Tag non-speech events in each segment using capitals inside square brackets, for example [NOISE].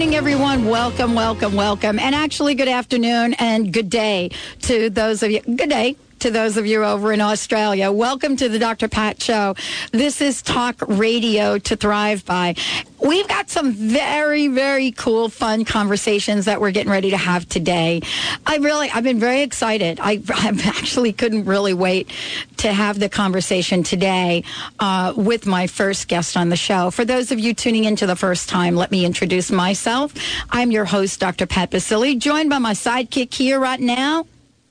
Morning, everyone. Welcome, welcome, welcome. And actually, good afternoon and good day to those of you. Good day to those of you over in Australia. Welcome to the Dr. Pat Show. This is talk radio to thrive by. We've got some very, very cool, fun conversations that we're getting ready to have today. I really, I've been very excited. I, [LAUGHS] I actually couldn't really wait to have the conversation today uh, with my first guest on the show. For those of you tuning in to the first time, let me introduce myself. I'm your host, Dr. Pat Baccili, joined by my sidekick here right now.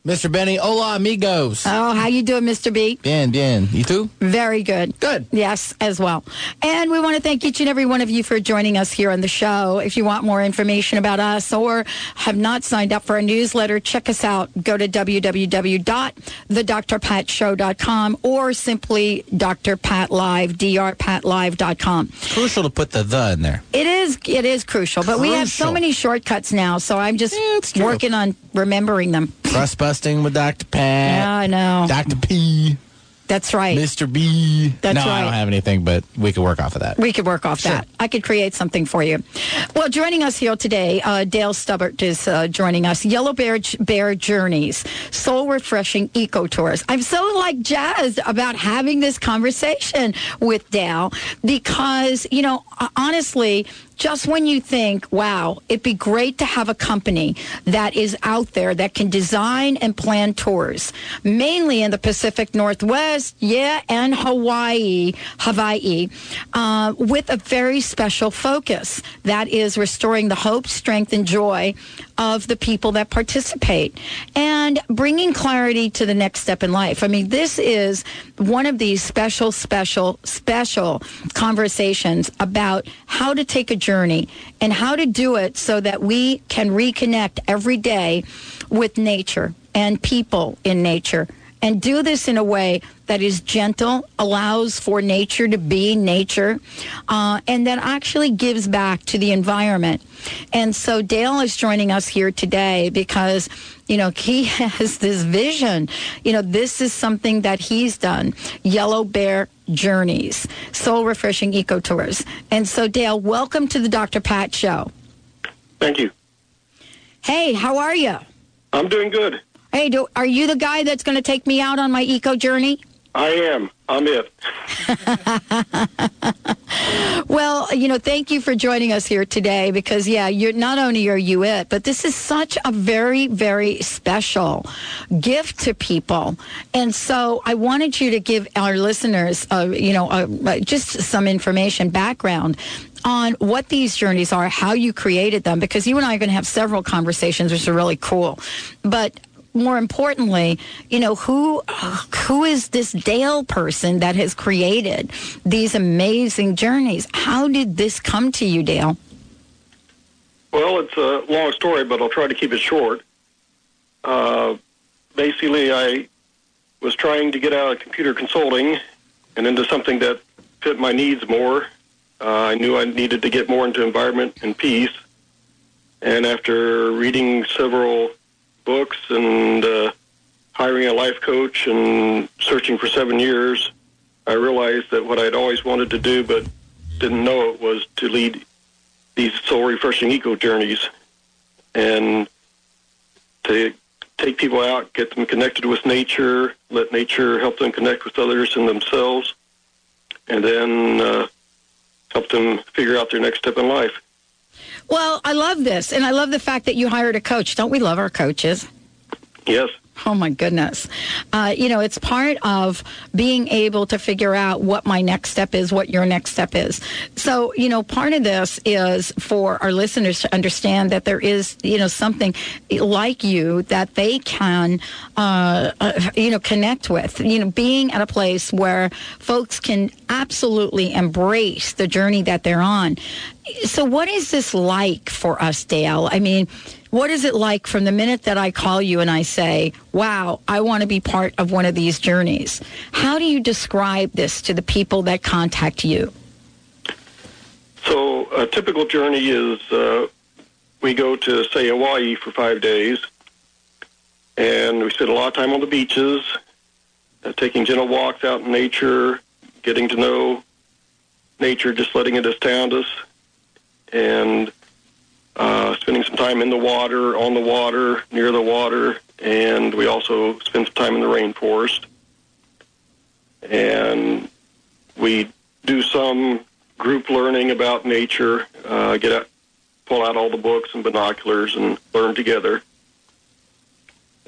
Mr. Benny, hola amigos. Oh, how you doing, Mr. B? Bien, bien. You too? Very good. Good. Yes, as well. And we want to thank each and every one of you for joining us here on the show. If you want more information about us or have not signed up for a newsletter, check us out. Go to www.thedrpatshow.com or simply drpatlive, drpatlive.com. Crucial to put the the in there. It is it is crucial, but we have so many shortcuts now, so I'm just Yeah, working on remembering them. Trust busting with Dr. Pat. Yeah, I know. Dr. P. That's right. Mr. B. That's no, I don't have anything, but we could work off of that. We could work off Sure. that. I could create something for you. Well, joining us here today, uh, Dale Stubbart is uh, joining us. Yellow Bear, Bear Journeys, soul refreshing eco tours. I'm so like jazzed about having this conversation with Dale because you know honestly. Just when you think, wow, it'd be great to have a company that is out there that can design and plan tours, mainly in the Pacific Northwest, yeah, and Hawaii, Hawaii, uh, with a very special focus that is restoring the hope, strength, and joy of the people that participate and bringing clarity to the next step in life. I mean, this is one of these special, special, special conversations about how to take a journey and how to do it so that we can reconnect every day with nature and people in nature and do this in a way that is gentle, allows for nature to be nature, uh, and that actually gives back to the environment. And so Dale is joining us here today because, you know, he [LAUGHS] has this vision. You know, this is something that he's done. Yellow Bear Journeys, soul refreshing eco tours. And so Dale, welcome to the Dr. Pat Show. Thank you. Hey, how are you? I'm doing good. Hey, do, are you the guy that's going to take me out on my eco journey? I am. I'm it. [LAUGHS] Well, you know, thank you for joining us here today because, yeah, you're not only are you it, but this is such a very, very special gift to people. And so I wanted you to give our listeners, uh, you know, uh, just some information, background on what these journeys are, how you created them, because you and I are going to have several conversations, which are really cool. But more importantly, you know, who who is this Dale person that has created these amazing journeys? How did this come to you, Dale? Well, it's a long story, but I'll try to keep it short. Uh, basically, I was trying to get out of computer consulting and into something that fit my needs more. Uh, I knew I needed to get more into environment and peace. And after reading several books and uh, hiring a life coach and searching for seven years, I realized that what I'd always wanted to do but didn't know it was to lead these soul refreshing eco journeys and to take people out, get them connected with nature, let nature help them connect with others and themselves, and then uh, help them figure out their next step in life. Well, I love this, and I love the fact that you hired a coach. Don't we love our coaches? Yes. Oh my goodness. Uh, you know, it's part of being able to figure out what my next step is, what your next step is. So, you know, part of this is for our listeners to understand that there is, you know, something like you that they can, uh, uh, you know, connect with. You know, being at a place where folks can absolutely embrace the journey that they're on so what is this like for us, Dale? I mean, what is it like from the minute that I call you and I say, wow, I want to be part of one of these journeys? How do you describe this to the people that contact you? So a typical journey is uh, we go to, say, Hawaii for five days, and we spend a lot of time on the beaches, uh, taking gentle walks out in nature, getting to know nature, just letting it astound us, and uh, spending some time in the water, on the water, near the water, and we also spend some time in the rainforest. And we do some group learning about nature, uh, get out, pull out all the books and binoculars and learn together.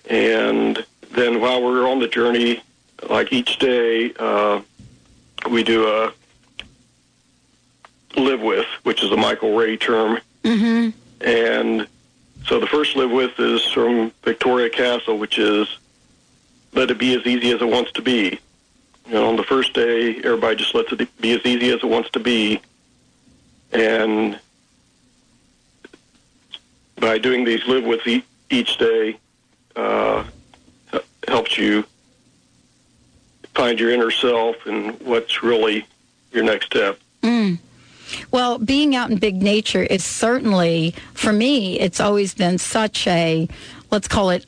And then while we're on the journey, like each day, uh, we do a live with, which is a Michael Ray term. Mm-hmm. And so the first live with is from Victoria Castle, which is let it be as easy as it wants to be. You know, on the first day, everybody just lets it be as easy as it wants to be. And by doing these live with e- each day, uh, helps you find your inner self and what's really your next step. Mm. Well, being out in big nature is certainly, for me, it's always been such a, let's call it,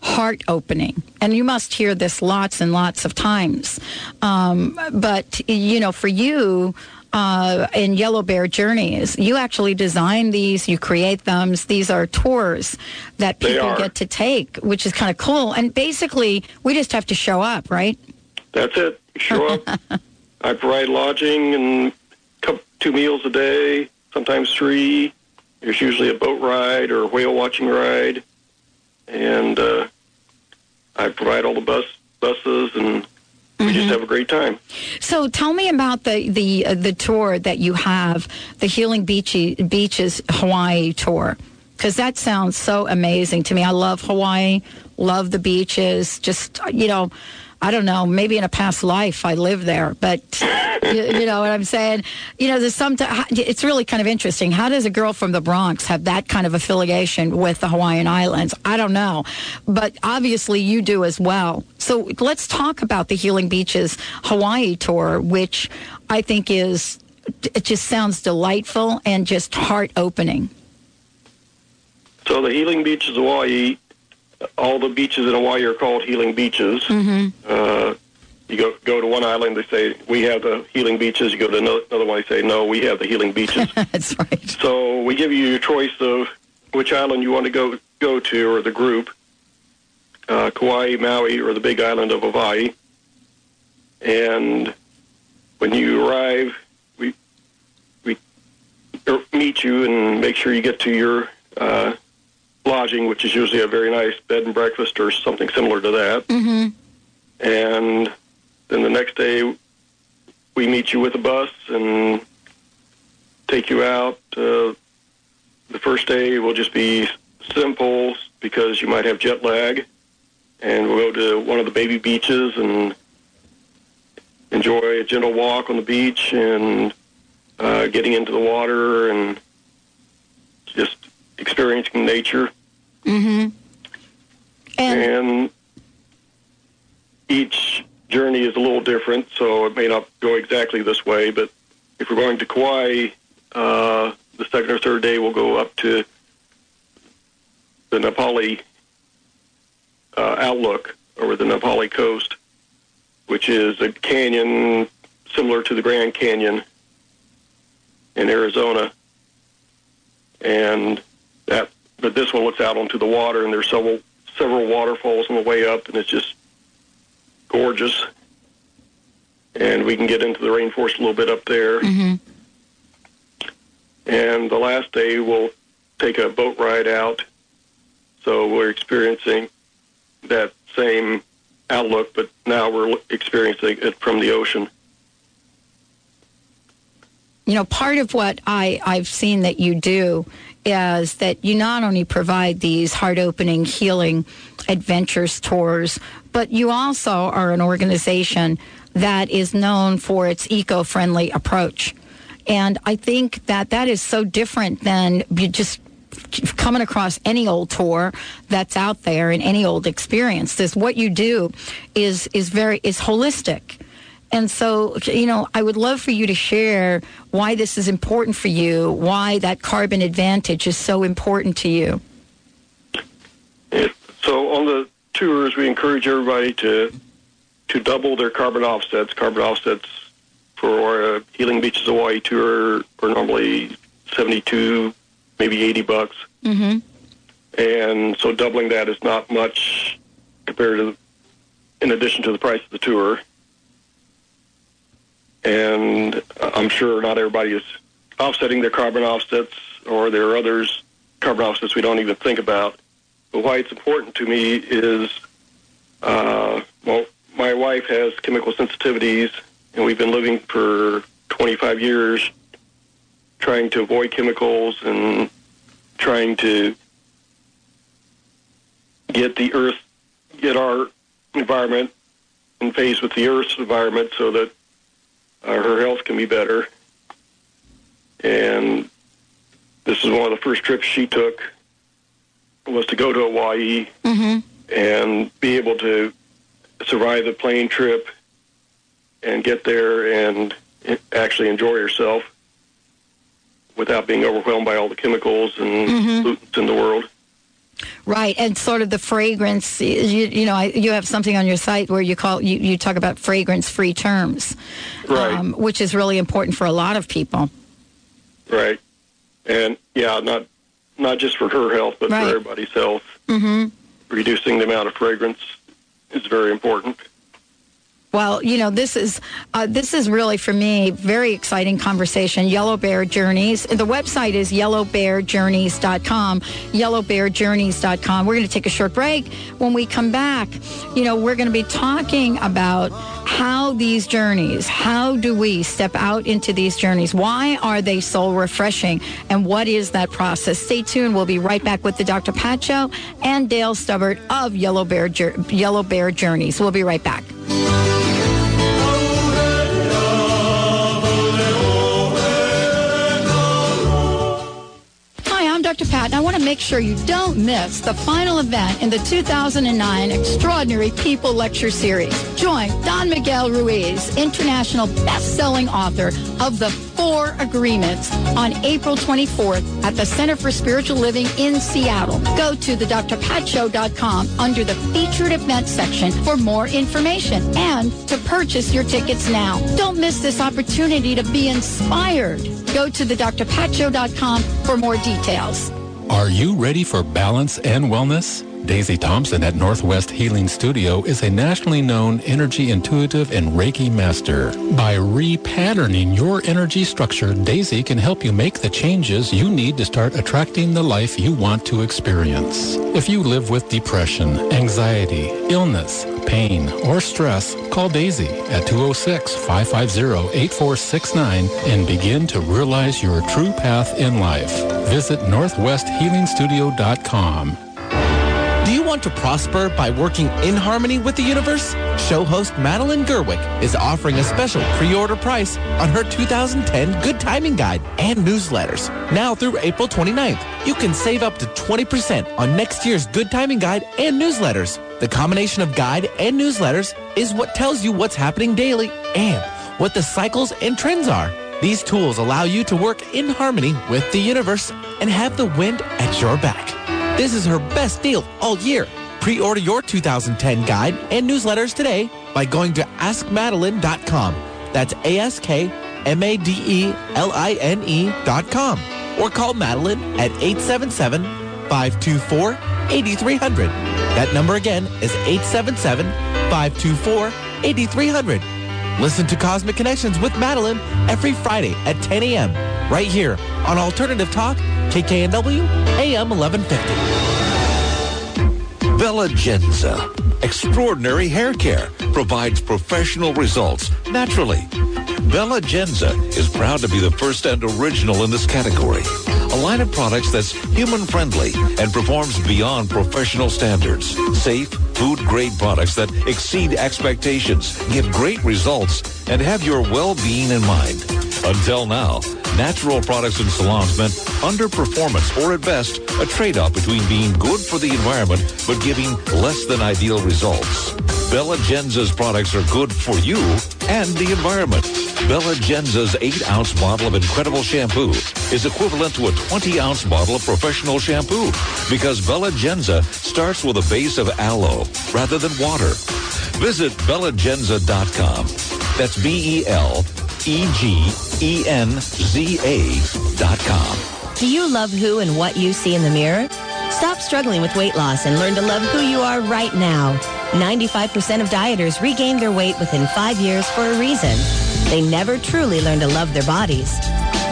heart opening. And you must hear this lots and lots of times. Um, but, you know, for you, uh, in Yellow Bear Journeys, you actually design these, you create them. These are tours that people get to take, which is kind of cool. And basically, we just have to show up, right? That's it. Show up. [LAUGHS] I provide lodging and two meals a day, sometimes three. There's usually a boat ride or a whale watching ride, and uh, I provide all the bus buses, and we just have a great time. So tell me about the the uh, the tour that you have, the Healing Beachy, Beaches Hawaii tour, because that sounds so amazing to me. I love Hawaii, love the beaches. Just you know, I don't know, maybe in a past life I lived there, but you, you know what I'm saying. You know, there's some. it's really kind of interesting. How does a girl from the Bronx have that kind of affiliation with the Hawaiian Islands? I don't know, but obviously you do as well. So let's talk about the Healing Beaches Hawaii tour, which I think is it just sounds delightful and just heart opening. So the Healing Beaches Hawaii, all the beaches in Hawaii are called Healing Beaches. Mm-hmm. Uh, you go go to one island, they say we have the Healing Beaches. You go to another, another one, they say no, we have the Healing Beaches. [LAUGHS] That's right. So we give you your choice of which island you want to go go to, or the group, uh, Kauai, Maui, or the Big Island of Hawaii. And when you arrive, we we er, meet you and make sure you get to your uh, lodging, which is usually a very nice bed and breakfast or something similar to that. Mm-hmm. And then the next day, we meet you with a bus and take you out. Uh, the first day will just be simple because you might have jet lag, and we'll go to one of the baby beaches and enjoy a gentle walk on the beach and uh, getting into the water and just experiencing nature. Mm-hmm. And and each journey is a little different, so it may not go exactly this way. But if we're going to Kauai, uh, the second or third day we'll go up to the Na Pali uh, outlook over the Na Pali coast, which is a canyon similar to the Grand Canyon in Arizona, and. But this one looks out onto the water, and there's several several waterfalls on the way up, and it's just gorgeous. And we can get into the rainforest a little bit up there. Mhm. And the last day, we'll take a boat ride out. So we're experiencing that same outlook, but now we're experiencing it from the ocean. you know, part of what I, I've seen that you do is that you not only provide these heart opening, healing adventures tours, but you also are an organization that is known for its eco friendly approach. And I think that that is so different than just coming across any old tour that's out there in any old experience. This what you do is is very is holistic. And so, you know, I would love for you to share why this is important for you, why that carbon advantage is so important to you. So on the tours, we encourage everybody to to double their carbon offsets. Carbon offsets for a Healing Beaches Hawaii tour are normally seventy-two, maybe eighty bucks, Mm-hmm. and so doubling that is not much compared to, in addition to the price of the tour. And I'm sure not everybody is offsetting their carbon offsets, or there are others carbon offsets we don't even think about. But why it's important to me is, uh, well, my wife has chemical sensitivities, and we've been living for 25 years trying to avoid chemicals and trying to get the earth, get our environment in phase with the earth's environment so that uh, her health can be better. And this is one of the first trips she took was to go to Hawaii Mm-hmm. and be able to survive the plane trip and get there and actually enjoy herself without being overwhelmed by all the chemicals and pollutants in the world. Right, and sort of the fragrance. You, you know, I, you have something on your site where you call you, you talk about fragrance-free terms, Right. um, which is really important for a lot of people. Right. And yeah, not not just for her health, but Right. for everybody's health. Mm-hmm. Reducing the amount of fragrance is very important. Well, you know, this is uh, this is really for me very exciting conversation. Yellow Bear Journeys. The website is yellowbearjourneys.com. Yellowbearjourneys.com. We're going to take a short break. When we come back, you know, we're going to be talking about how these journeys, how do we step out into these journeys? Why are they so refreshing? And what is that process? Stay tuned. We'll be right back with the Dr. Pat Show and Dale Stubbart of Yellow Bear, Yellow Bear Journeys. We'll be right back. And I want to make sure you don't miss the final event in the 2009 Extraordinary People Lecture Series. Join Don Miguel Ruiz, international best-selling author of The Four Agreements, on April 24th at the Center for Spiritual Living in Seattle. Go to thedrpatshow.com under the featured event section for more information and to purchase your tickets now. Don't miss this opportunity to be inspired. Go to thedrpatshow.com for more details. Are you ready for balance and wellness? Daisy Thompson at Northwest Healing Studio is a nationally known energy intuitive and Reiki master. By repatterning your energy structure, Daisy can help you make the changes you need to start attracting the life you want to experience. If you live with depression, anxiety, illness, pain, or stress, call Daisy at 206-550-8469 and begin to realize your true path in life. Visit northwesthealingstudio.com. Want to prosper by working in harmony with the universe? Show host Madeline Gerwick is offering a special pre-order price on her 2010 Good Timing Guide and newsletters. Now through April 29th, you can save up to 20% on next year's Good Timing Guide and newsletters. The combination of guide and newsletters is what tells you what's happening daily and what the cycles and trends are. These tools allow you to work in harmony with the universe and have the wind at your back. This is her best deal all year. Pre-order your 2010 guide and newsletters today by going to askmadeline.com. That's A-S-K-M-A-D-E-L-I-N-E dot com. Or call Madeline at 877-524-8300. That number again is 877-524-8300. Listen to Cosmic Connections with Madeline every Friday at 10 a.m. right here on Alternative Talk, KKNW, AM 1150. Belegenza, extraordinary hair care, provides professional results naturally. Belegenza is proud to be the first and original in this category. A line of products that's human friendly and performs beyond professional standards. Safe, food grade products that exceed expectations, give great results, and have your well being in mind. Until now, natural products in salons meant underperformance or at best a trade off between being good for the environment but giving less than ideal results. Belegenza's products are good for you and the environment. Belegenza's 8 ounce bottle of incredible shampoo is equivalent to a 20 ounce bottle of professional shampoo because Belegenza starts with a base of aloe rather than water. Visit belegenza.com. That's B E L E G E N Z A dot com. Do you love who and what you see in the mirror? Stop struggling with weight loss and learn to love who you are right now. 95% of dieters regain their weight within five years for a reason. They never truly learn to love their bodies.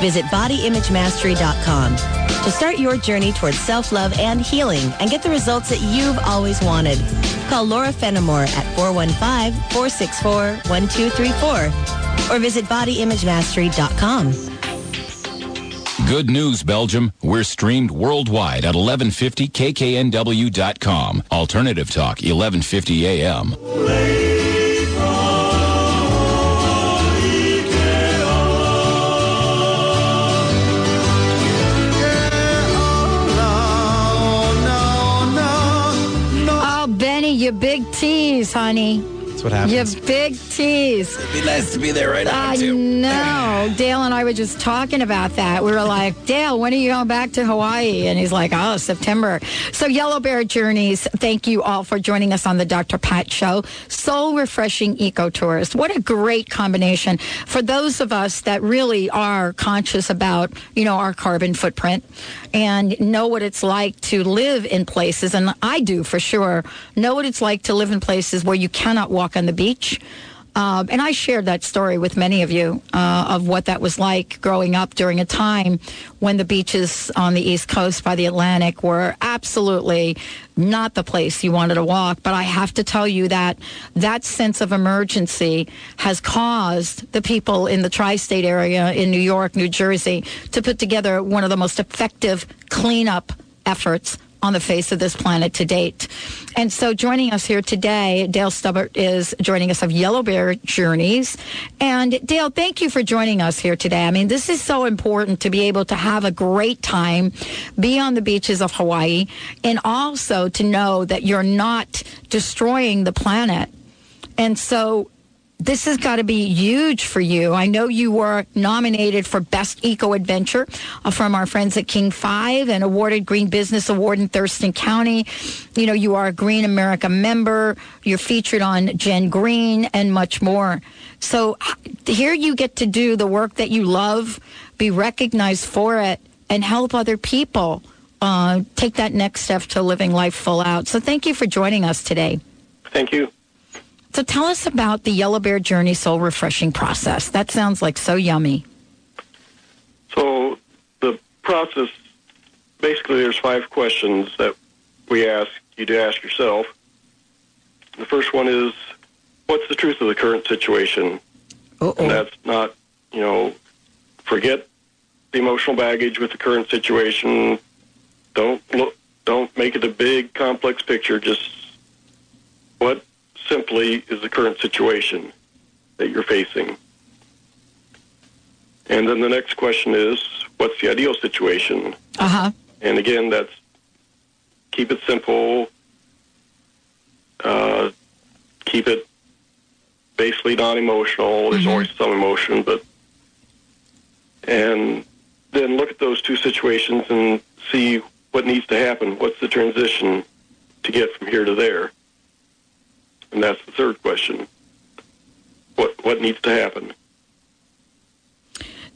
Visit bodyimagemastery.com to start your journey towards self-love and healing and get the results that you've always wanted. Call Laura Fenimore at 415-464-1234 or visit bodyimagemastery.com. Good news, Belgium. We're streamed worldwide at 1150kknw.com. Alternative Talk, 1150 AM. Oh, Benny, you big tease, honey. That's what happens. You big tease. It'd be nice to be there right now, I too. know. [LAUGHS] Dale and I were just talking about that. We were like, Dale, when are you going back to Hawaii? And he's like, oh, September. So, Yellow Bear Journeys, thank you all for joining us on the Dr. Pat Show. Soul refreshing eco tours. What a great combination for those of us that really are conscious about, you know, our carbon footprint and know what it's like to live in places. And I do for sure know what it's like to live in places where you cannot walk on the beach. Um, and I shared that story with many of you uh, of what that was like growing up during a time when the beaches on the East Coast by the Atlantic were absolutely not the place you wanted to walk. But I have to tell you that that sense of emergency has caused the people in the tri state area in New York, New Jersey, to put together one of the most effective cleanup efforts on the face of this planet to date. And so joining us here today, Dale Stubbart is joining us of Yellow Bear Journeys. And Dale, thank you for joining us here today. I mean, this is so important to be able to have a great time, be on the beaches of Hawaii, and also to know that you're not destroying the planet. And so this has got to be huge for you. I know you were nominated for Best Eco Adventure uh, from our friends at King 5 and awarded Green Business Award in Thurston County. You know, you are a Green America member. You're featured on Gen Green and much more. So here you get to do the work that you love, be recognized for it, and help other people uh, take that next step to living life full out. So thank you for joining us today. Thank you. So tell us about the Yellow Bear Journey Soul Refreshing process. That sounds like so yummy. So the process, basically, there's five questions that we ask you to ask yourself. The first one is, what's the truth of the current situation? Uh-oh. And that's not, you know, forget the emotional baggage with the current situation. Don't look, don't make it a big, complex picture. Just what simply is the current situation that you're facing. And then the next question is, what's the ideal situation? Uh huh. And again, that's keep it simple. Uh, keep it basically non-emotional. There's always some emotion, but and then look at those two situations and see what needs to happen. What's the transition to get from here to there? And that's the third question. What what needs to happen?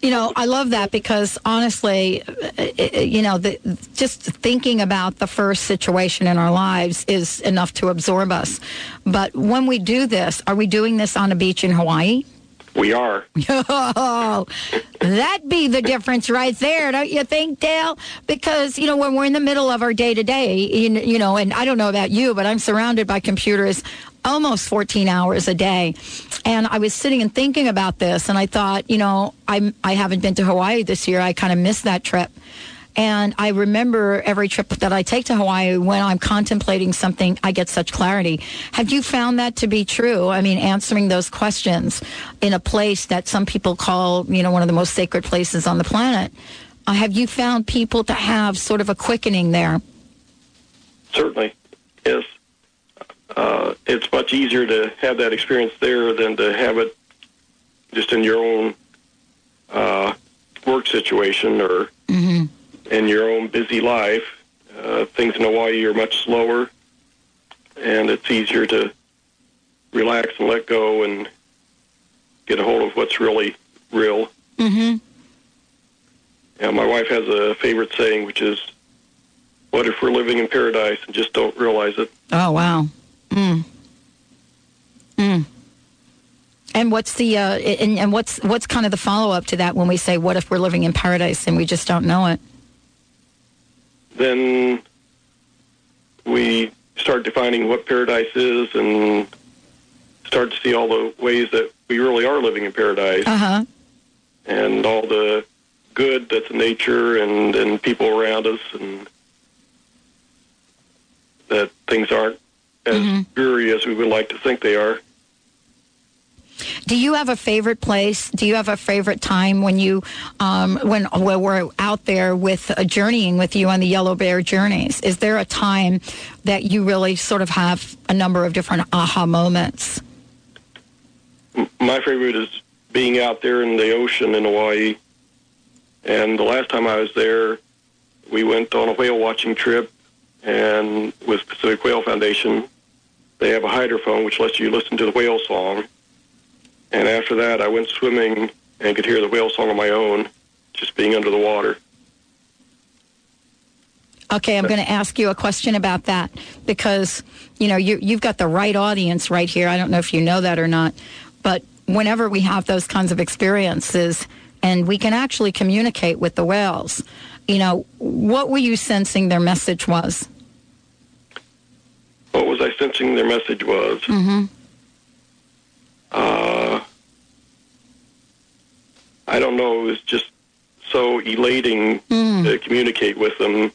You know, I love that because honestly, uh, uh, you know, the, just thinking about the first situation in our lives is enough to absorb us. But when we do this, are we doing this on a beach in Hawaii? We are. [LAUGHS] Oh, that be the difference right there, don't you think, Dale? Because, you know, when we're in the middle of our day to day, you know, and I don't know about you, but I'm surrounded by computers almost 14 hours a day. And I was sitting and thinking about this, and I thought, you know, I'm, I haven't been to Hawaii this year. I kind of missed that trip. And I remember every trip that I take to Hawaii when I'm contemplating something, I get such clarity. Have you found that to be true? I mean, answering those questions in a place that some people call, you know, one of the most sacred places on the planet. Uh, have you found people to have sort of a quickening there? Certainly, yes. Uh, it's much easier to have that experience there than to have it just in your own uh, work situation or mm-hmm in your own busy life. Uh, things in Hawaii are much slower, and it's easier to relax and let go and get a hold of what's really real. Mm-hmm. Yeah, my wife has a favorite saying, which is, "What if we're living in paradise and just don't realize it?" Oh wow. Mm. Mm. And what's the uh, and, and what's what's kind of the follow up to that when we say, "What if we're living in paradise and we just don't know it?" then we start defining what paradise is and start to see all the ways that we really are living in paradise uh-huh. and all the good that's in nature and, and people around us and that things aren't as mm-hmm. dreary as we would like to think they are. Do you have a favorite place? Do you have a favorite time when you, um, when, when we're out there with uh, journeying with you on the Yellow Bear journeys? Is there a time that you really sort of have a number of different aha moments? My favorite is being out there in the ocean in Hawaii. And the last time I was there, we went on a whale watching trip and with Pacific Whale Foundation, they have a hydrophone which lets you listen to the whale song. And after that, I went swimming and could hear the whale song on my own, just being under the water. Okay, I'm going to ask you a question about that because you know you you've got the right audience right here. I don't know if you know that or not, but whenever we have those kinds of experiences and we can actually communicate with the whales, you know, what were you sensing their message was? What was I sensing their message was? Mm-hmm. Uh, I don't know. It was just so elating mm. to communicate with them.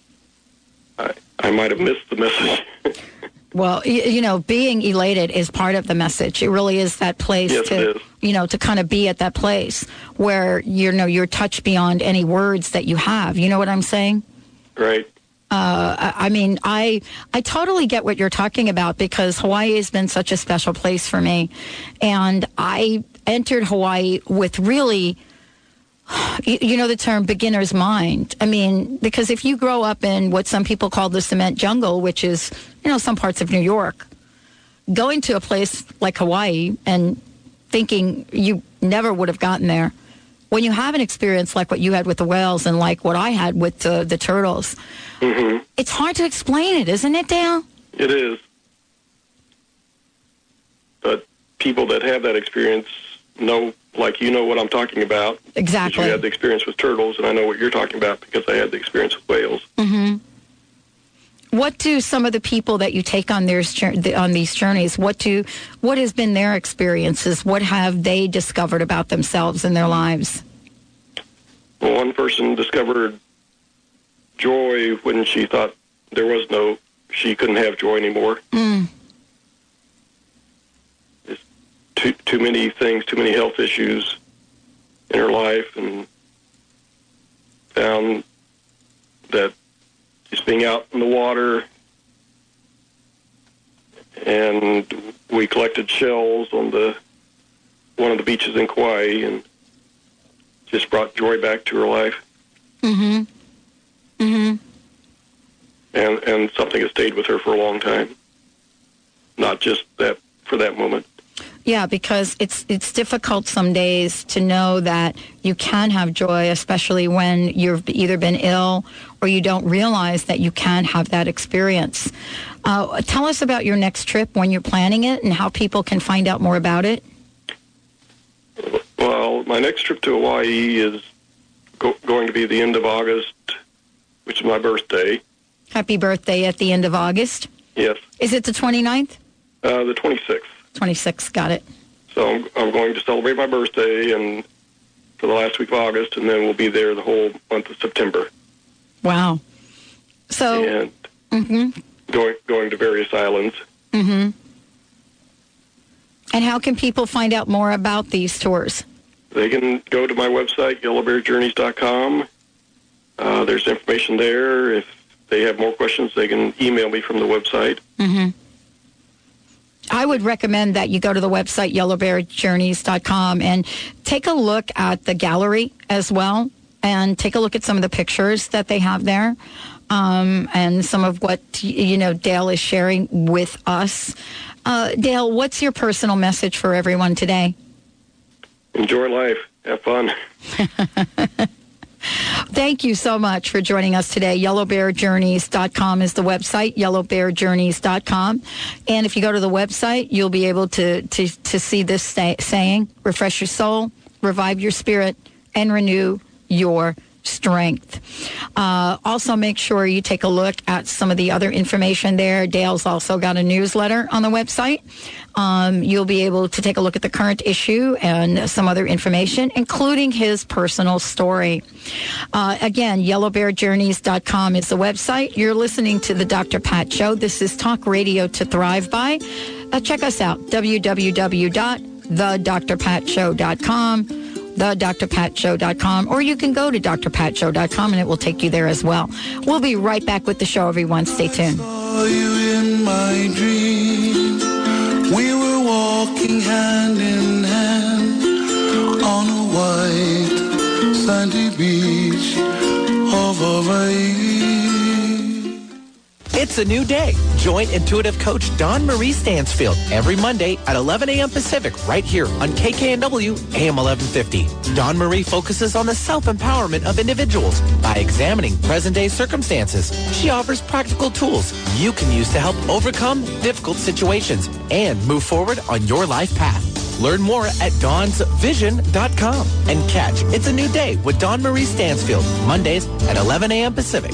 I, I might have missed the message. [LAUGHS] well, you, you, know, being elated is part of the message. It really is that place yes, to, you know, to kind of be at that place where you know you're touched beyond any words that you have. You know what I'm saying? Right. Uh, I mean, I I totally get what you're talking about because Hawaii has been such a special place for me, and I entered Hawaii with really you know the term beginner's mind. I mean, because if you grow up in what some people call the cement jungle, which is, you know, some parts of New York, going to a place like Hawaii and thinking you never would have gotten there, when you have an experience like what you had with the whales and like what I had with the, the turtles, mm-hmm. it's hard to explain it, isn't it, Dale? It is. But people that have that experience know like you know what I'm talking about. Exactly. You had the experience with turtles, and I know what you're talking about because I had the experience with whales. Mm-hmm. What do some of the people that you take on their on these journeys? What do what has been their experiences? What have they discovered about themselves and their lives? Well, one person discovered joy when she thought there was no, she couldn't have joy anymore. Mm. too too many things, too many health issues in her life, and found that just being out in the water, and we collected shells on the one of the beaches in Kauai, and just brought joy back to her life. Mhm. Mhm. And and something has stayed with her for a long time. Not just that for that moment. Yeah, because it's it's difficult some days to know that you can have joy, especially when you've either been ill or you don't realize that you can have that experience. Uh, tell us about your next trip when you're planning it and how people can find out more about it. Well, my next trip to Hawaii is go- going to be the end of August, which is my birthday. Happy birthday at the end of August. Yes. Is it the 29th? Uh, the 26th. 26th, got it. So I'm, I'm going to celebrate my birthday and for the last week of August, and then we'll be there the whole month of September. Wow. So, and mm-hmm. going going to various islands. Mm-hmm. And how can people find out more about these tours? They can go to my website, yellowbearjourneys.com. Uh, there's information there. If they have more questions, they can email me from the website. Mm-hmm. I would recommend that you go to the website yellowbearjourneys.com and take a look at the gallery as well and take a look at some of the pictures that they have there um, and some of what you know Dale is sharing with us. Uh, Dale, what's your personal message for everyone today? Enjoy life. Have fun. [LAUGHS] Thank you so much for joining us today. YellowBearJourneys.com is the website, YellowBearJourneys.com. And if you go to the website, you'll be able to, to, to see this say, saying, refresh your soul, revive your spirit, and renew your strength. Uh, also, make sure you take a look at some of the other information there. Dale's also got a newsletter on the website. Um, you'll be able to take a look at the current issue and some other information, including his personal story. Uh, again, yellowbearjourneys.com is the website. You're listening to the Dr. Pat Show. This is Talk Radio to Thrive By. Uh, check us out, www.thedrpatshow.com thedrpatshow.com, or you can go to drpatshow.com and it will take you there as well. We'll be right back with the show, everyone. Stay tuned. We were walking hand in hand on a white sandy beach of. It's a new day. Join intuitive coach Dawn Marie Stansfield every Monday at 11 a.m. Pacific right here on KKNW AM 1150. Dawn Marie focuses on the self-empowerment of individuals by examining present-day circumstances. She offers practical tools you can use to help overcome difficult situations and move forward on your life path. Learn more at dawnsvision.com and catch It's a New Day with Dawn Marie Stansfield, Mondays at 11 a.m. Pacific.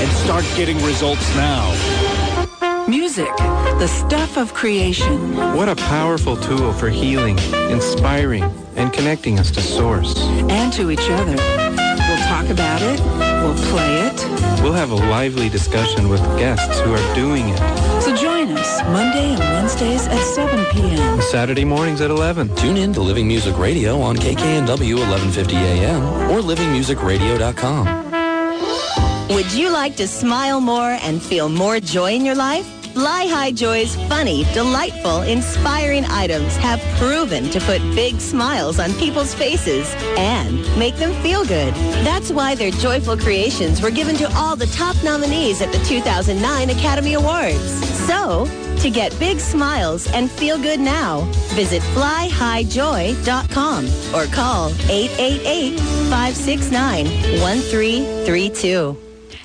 and start getting results now. Music, the stuff of creation. What a powerful tool for healing, inspiring, and connecting us to Source. And to each other. We'll talk about it. We'll play it. We'll have a lively discussion with guests who are doing it. So join us Monday and Wednesdays at 7 p.m. Saturday mornings at 11. Tune in to Living Music Radio on KKNW 1150 AM or livingmusicradio.com. Would you like to smile more and feel more joy in your life? Fly High Joy's funny, delightful, inspiring items have proven to put big smiles on people's faces and make them feel good. That's why their joyful creations were given to all the top nominees at the 2009 Academy Awards. So, to get big smiles and feel good now, visit flyhighjoy.com or call 888-569-1332.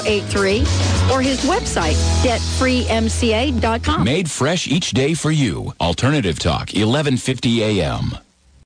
888-252-3083, or his website, debtfreemca.com. Made fresh each day for you. Alternative Talk, 1150 a.m.